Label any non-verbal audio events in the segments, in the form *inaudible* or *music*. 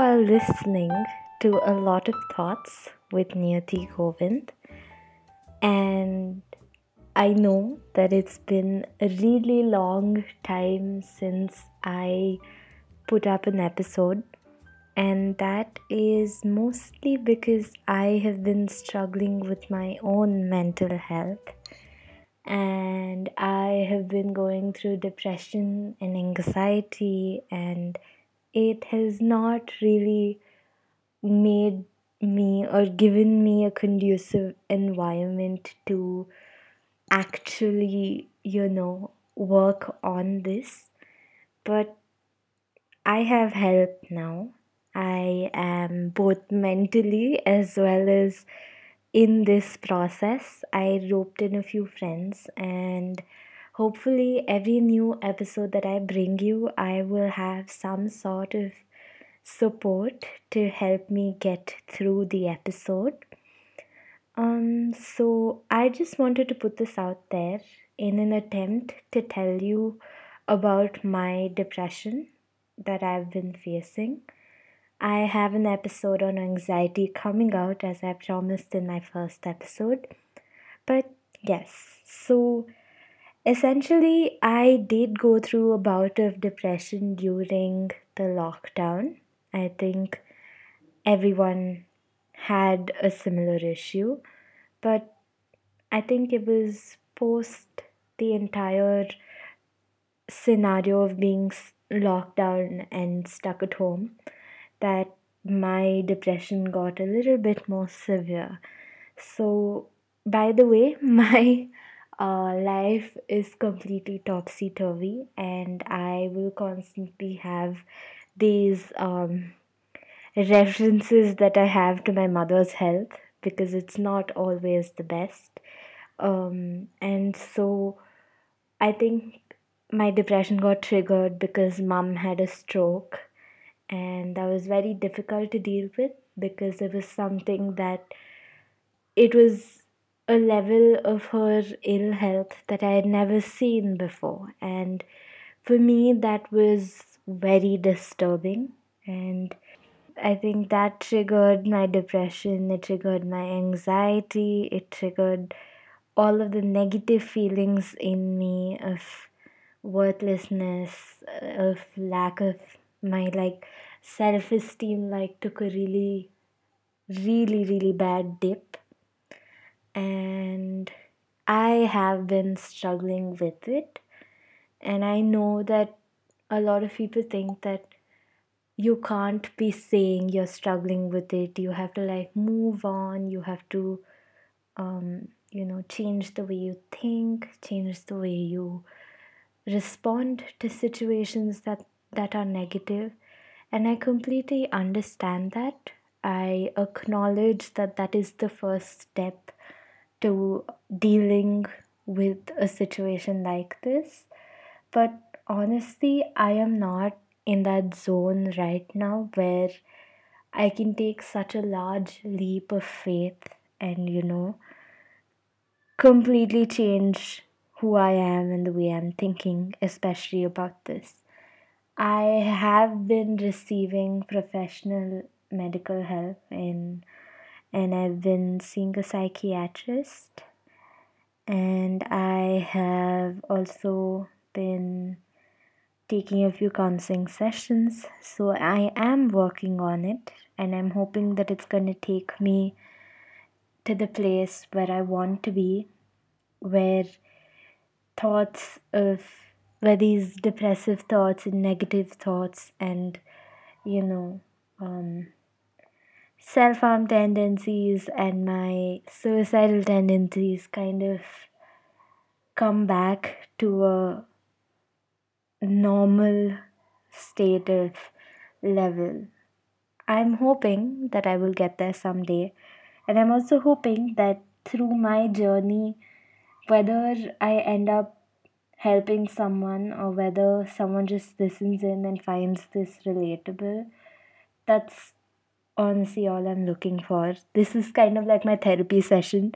are listening to a lot of thoughts with Niyati Govind, and I know that it's been a really long time since I put up an episode, and that is mostly because I have been struggling with my own mental health and I have been going through depression and anxiety, and it has not really made me or given me a conducive environment to actually, you know, work on this. But I have help now. I am both mentally as well as in this process. I roped in a few friends, and hopefully, every new episode that I bring you, I will have some sort of support to help me get through the episode. Um, so I just wanted to put this out there in an attempt to tell you about my depression that I've been facing. I have an episode on anxiety coming out as I promised in my first episode. But yes, so essentially, I did go through a bout of depression during the lockdown. I think everyone had a similar issue, but I think it was post the entire scenario of being locked down and stuck at home that my depression got a little bit more severe. So, by the way, *laughs* my uh, life is completely topsy turvy, and I will constantly have these um, references that I have to my mother's health because it's not always the best. Um, and so I think my depression got triggered because mom had a stroke, and that was very difficult to deal with because it was something that it was a level of her ill health that I had never seen before. And for me, that was very disturbing. And I think that triggered my depression, it triggered my anxiety, it triggered all of the negative feelings in me of worthlessness, of lack of my like self esteem, like took a really, really, really bad dip. And I have been struggling with it. And I know that a lot of people think that you can't be saying you're struggling with it you have to like move on you have to um, you know change the way you think change the way you respond to situations that that are negative. and i completely understand that i acknowledge that that is the first step to dealing with a situation like this but honestly i am not in that zone right now where I can take such a large leap of faith and, you know, completely change who I am and the way I'm thinking, especially about this. I have been receiving professional medical help in and I've been seeing a psychiatrist and I have also been taking a few counseling sessions. So I am working on it and I'm hoping that it's going to take me to the place where I want to be, where thoughts of, where these depressive thoughts and negative thoughts and, you know, um, self harm tendencies and my suicidal tendencies kind of come back to a normal state of level. I'm hoping that I will get there someday. And I'm also hoping that through my journey, whether I end up helping someone or whether someone just listens in and finds this relatable, that's honestly all I'm looking for. This is kind of like my therapy session.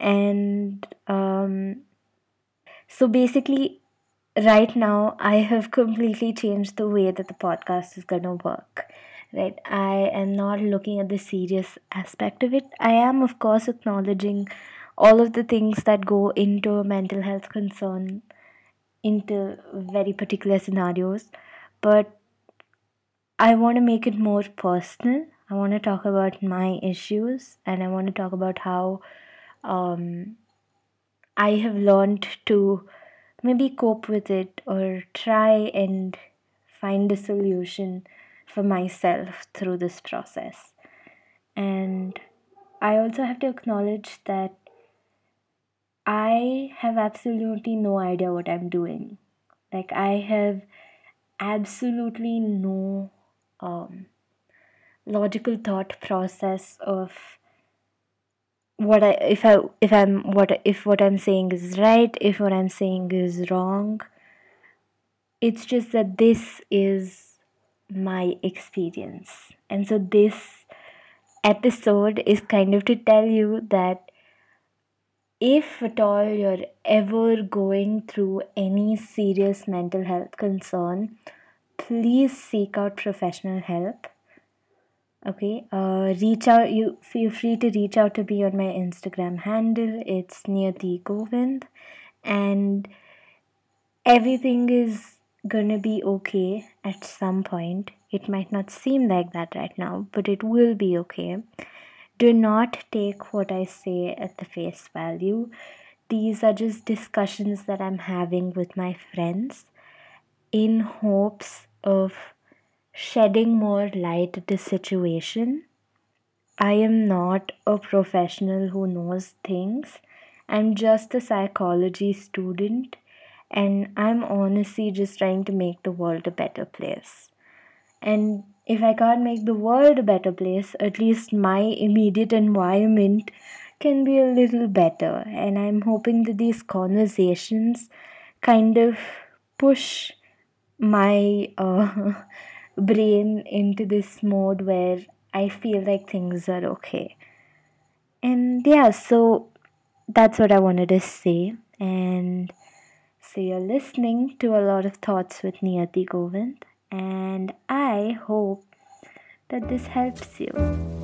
And um, so basically, right now I have completely changed the way that the podcast is going to work. right i am not looking at the serious aspect of it i am of course acknowledging all of the things that go into mental health concern into very particular scenarios but i want to make it more personal i want to talk about my issues and i want to talk about how um, i have learned to maybe cope with it or try and find a solution for myself through this process. And I also have to acknowledge that I have absolutely no idea what I'm doing. Like, I have absolutely no um, logical thought process of what I if I if I'm what if what I'm saying is right, if what I'm saying is wrong. It's just that this is my experience. And so this episode is kind of to tell you that if at all you're ever going through any serious mental health concern, please seek out professional help. Okay, uh, reach out. You feel free to reach out to me on my Instagram handle. It's near Niyati Govind, and everything is gonna be okay at some point. It might not seem like that right now, but it will be okay. Do not take what I say at the face value. These are just discussions that I'm having with my friends in hopes of shedding more light at the situation. I am not a professional who knows things. I'm just a psychology student and I'm honestly just trying to make the world a better place. And if I can't make the world a better place, at least my immediate environment can be a little better. And I'm hoping that these conversations kind of push my uh, *laughs* brain into this mode where I feel like things are okay. And yeah, so that's what I wanted to say. And so you're listening to a lot of thoughts with Niyati Govind, and I hope that this helps you.